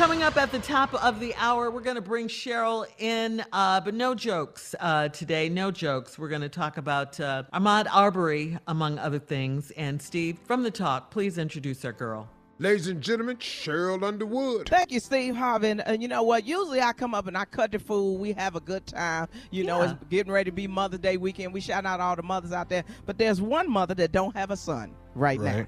Coming up at the top of the hour, we're going to bring Sheryl in, uh, but no jokes uh, today. No jokes. We're going to talk about uh, Ahmaud Arbery, among other things. And Steve, from the talk, please introduce our girl. Ladies and gentlemen, Sheryl Underwood. Thank you, Steve Harvey. And you know what? Usually I come up and I cut the food. We have a good time. You know, it's getting ready to be Mother's Day weekend. We shout out all the mothers out there. But there's one mother that don't have a son right, now.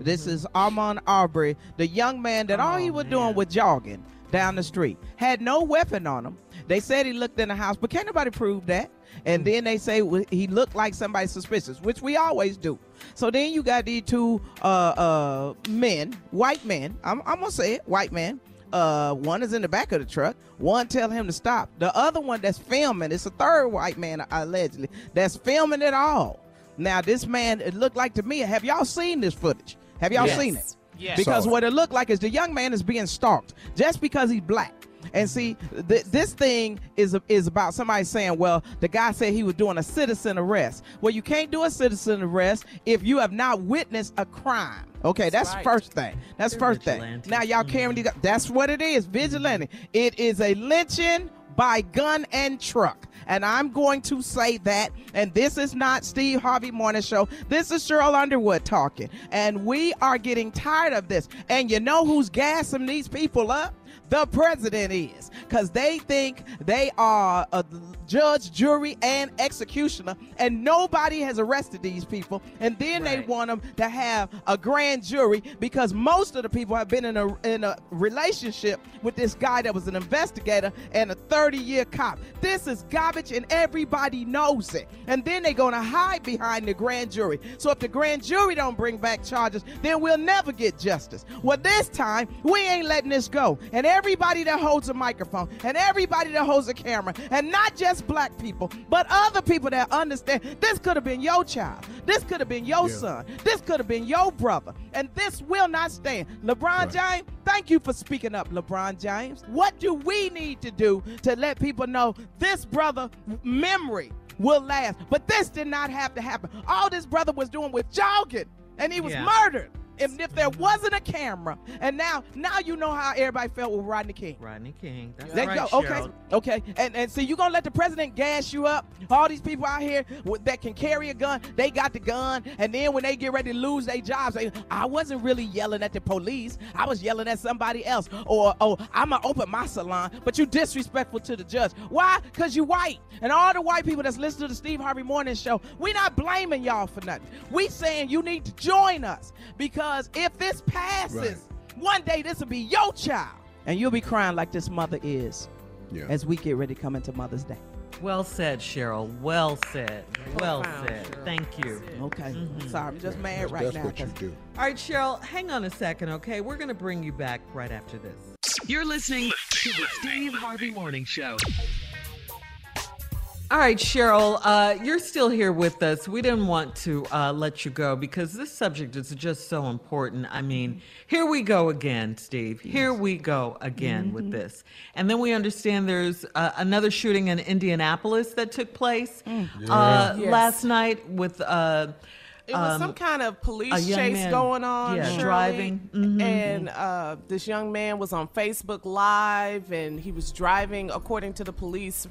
This is Ahmaud Arbery, the young man that all he was doing was jogging down the street. Had no weapon on him. They said he looked in the house, but can't nobody prove that. And then they say he looked like somebody suspicious, which we always do. So then you got these two uh, uh, men, white men. I'm, I'm gonna say it, white men. Uh, one is in the back of the truck. One tell him to stop. The other one that's filming, it's a third white man allegedly that's filming it all. Now this man, it looked like to me. Have y'all seen this footage? Have y'all Yes. seen it? Yes. Because Saw what it looked like is the young man is being stalked just because he's black. And see, th- this thing is is about somebody saying, "Well, the guy said he was doing a citizen arrest." Well, you can't do a citizen arrest if you have not witnessed a crime. Okay, that's, That's right. first thing. That's They're first vigilantes. thing. Now y'all carrying mm-hmm. these. That's what it is. Vigilante. It is a lynching by gun and truck. And I'm going to say that. And this is not Steve Harvey Morning Show. This is Sheryl Underwood talking. And we are getting tired of this. And you know who's gassing these people up? The president is. Because they think they are a judge, jury, and executioner. And nobody has arrested these people. And then they want them to have a grand jury because most of the people have been in a, in a relationship with this guy that was an investigator and a 30 year cop. This is garbage and everybody knows it. And then they're going to hide behind the grand jury. So if the grand jury don't bring back charges, then we'll never get justice. Well, this time we ain't letting this go. And everybody that holds a microphone and everybody that holds a camera, and not just black people, but other people that understand this could have been your child. This could have been your Yeah. son. This could have been your brother. And this will not stand. LeBron James, thank you for speaking up, LeBron James. What do we need to do to let people know this brother memory will last? But this did not have to happen. All this brother was doing was jogging, and he was Yeah. murdered. And if there wasn't a camera, and now now you know how everybody felt with Rodney King. Rodney King. That's There right, go. Okay, okay. And and so you gonna let the president gas you up? All these people out here with, that can carry a gun, they got the gun, and then when they get ready to lose their jobs, they, I wasn't really yelling at the police. I was yelling at somebody else. Or oh, I'm gonna open my salon, but you disrespectful to the judge. Why? Cause you white. And all the white people that's listening to the Steve Harvey Morning Show, we not blaming y'all for nothing. We saying you need to join us because if this passes, one day this will be your child, and you'll be crying like this mother is Yeah. as we get ready to come into Mother's Day. Well said, Sheryl. Well said. Well Profound, said. Sheryl. Thank you. Okay. Mhm. Sorry, I'm just mad That's, right that's now. what you 'cause- do. All right, Sheryl, hang on a second, okay? We're going to bring you back right after this. You're listening to the Steve Harvey Morning Show. All right, Sheryl, uh, you're still here with us. We didn't want to uh, let you go because this subject is just so important. I mean, here we go again, Steve. Here we go again with this. And then we understand there's uh, another shooting in Indianapolis that took place uh, Yes. last night with. Uh, It was um, some kind of police chase man, going on. yeah, Shirley, driving. Mhm. And uh, this young man was on Facebook Live and he was driving, according to the police,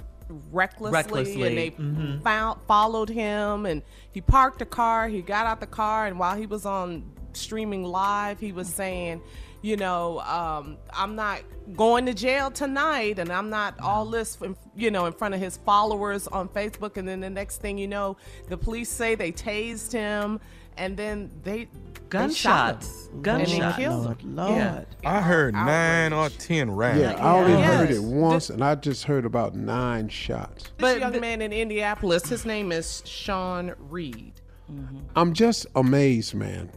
recklessly. Recklessly, And they mhm. found, followed him and he parked the car. He got out the car. And while he was on streaming live, he was saying, you know, um, I'm not going to jail tonight, and I'm not all this, you know, in front of his followers on Facebook. And then the next thing you know, the police say they tased him, and then they they shot him. Gunshots. and Gunshots. they Lord. Lord. Yeah. I heard nine or ten rounds. Yeah, I only Yes. heard it once, and I just heard about nine shots. This But young the- man in Indianapolis, his name is Sean Reed. I'm just amazed, man,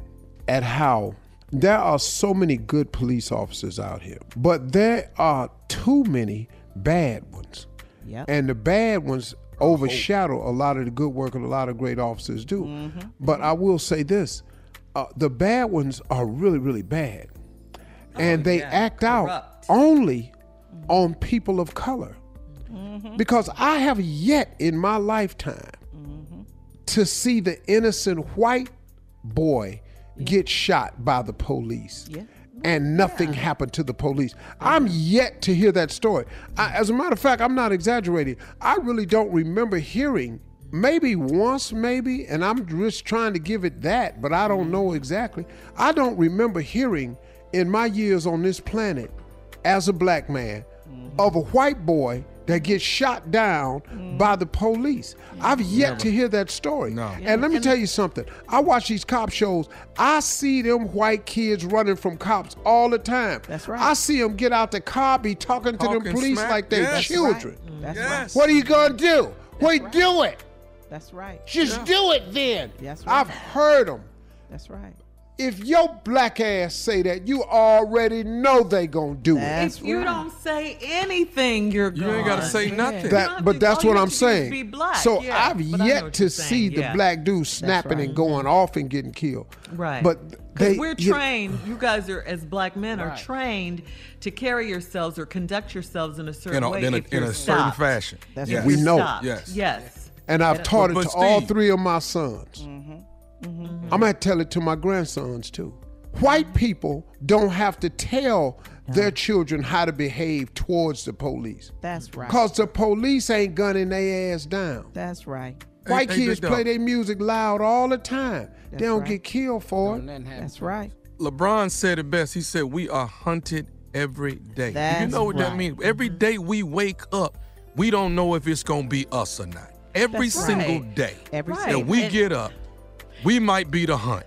at how there are so many good police officers out here, but there are too many bad ones. Yep. And the bad ones overshadow a lot of the good work that a lot of great officers do. Mm-hmm. But I will say this uh, the bad ones are really, really bad. and they yeah, act out corrupt. only on people of color. Mm-hmm. Because I have yet in my lifetime to see the innocent white boy get shot by the police. Yeah. And nothing happened to the police. I'm yet to hear that story. I, as a matter of fact, I'm not exaggerating. I really don't remember hearing, maybe once, maybe, and I'm just trying to give it that, but I don't mm-hmm. know exactly. I don't remember hearing in my years on this planet as a black man mm-hmm. of a white boy that gets shot down mm-hmm. by the police. I've yet to hear that story. And let me tell you something. I watch these cop shows. I see them white kids running from cops all the time. That's right. I see them get out the car, be talking to them police smack, like they're yes. That's children. right. That's Yes. What are you gonna do? Wait, do it. That's right. Just do it then. That's right. I've heard them. That's right. If your black ass say that, you already know they gonna do That's it. If you right. don't say anything, you're You gone. ain't got to say nothing. That, but to- that's what I'm to do is saying. be black, So yeah, I've but yet to see saying, the black dude snapping right. and going off and getting killed. Right. But they, we're trained, you guys are, as black men, are trained to carry yourselves or conduct yourselves in a certain in a, way in a, if in you're a certain fashion. That's yes. right. We know. Stopped. Yes. Yes. And I've taught it But- to but all three of my sons. Mm-hmm. Mm-hmm. I'm gonna tell it to my grandsons too. White people don't have to tell their children how to behave towards the police. That's right. Cause the police ain't gunning their ass down. That's right. White Hey, hey, kids Big play their music loud all the time. That's they don't right. get killed for it. That's right. LeBron said it best. He said, "We are hunted every day." Do you know what that means? Every mm-hmm. day we wake up, we don't know if it's gonna be us or not. Every That's single right. day Every Right. that we And- get up, we might be the hunt.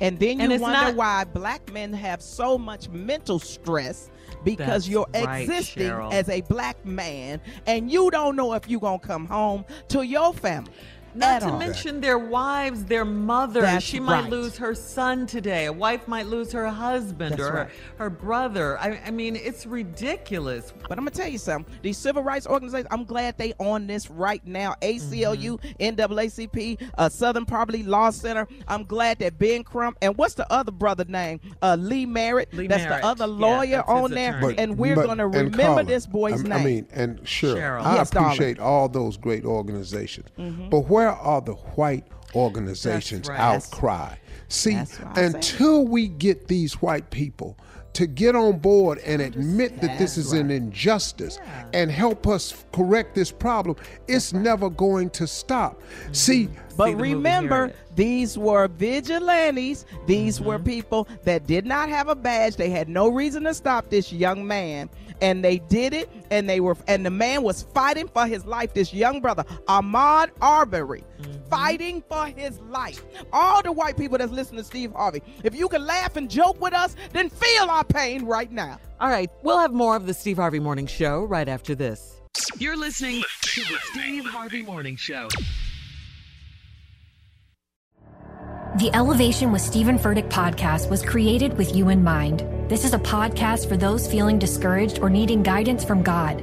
And then you it's wonder not- why black men have so much mental stress because you're right, existing Sheryl. as a black man and you don't know if you're going to come home to your family. Not to all. mention their wives, their mothers. That's she might right. lose her son today. A wife might lose her husband That's or her, right. her brother. I, I mean, it's ridiculous. But I'm gonna tell you something. These civil rights organizations, I'm glad they on this right now. ACLU, Mm-hmm. NAACP, uh, Southern Poverty Law Center. I'm glad that Ben Crump and what's the other brother name? Uh, Lee Merritt. Lee that's Merritt. the other lawyer that's his on there, attorney. and we're But- gonna remember Carla, this boy's I, name. I mean, and sure, Sheryl. I Yes, darling. appreciate all those great organizations. But where are the white organizations right. outcry. See, until we get these white people to get on board and admit that this is an injustice and help us correct this problem, it's never going to stop. See, But remember, these were vigilantes. These were Mm-hmm. people that did not have a badge. They had no reason to stop this young man. And they did it, and they were, and the man was fighting for his life. This young brother, Ahmaud Arbery, Mm-hmm. Fighting for his life. All the white people that's listening to Steve Harvey, if you can laugh and joke with us, then feel our pain right now. All right, we'll have more of the Steve Harvey Morning Show right after this. You're listening to the Steve Harvey Morning Show. The Elevation with Stephen Furtick podcast was created with you in mind. This is a podcast for those feeling discouraged or needing guidance from God.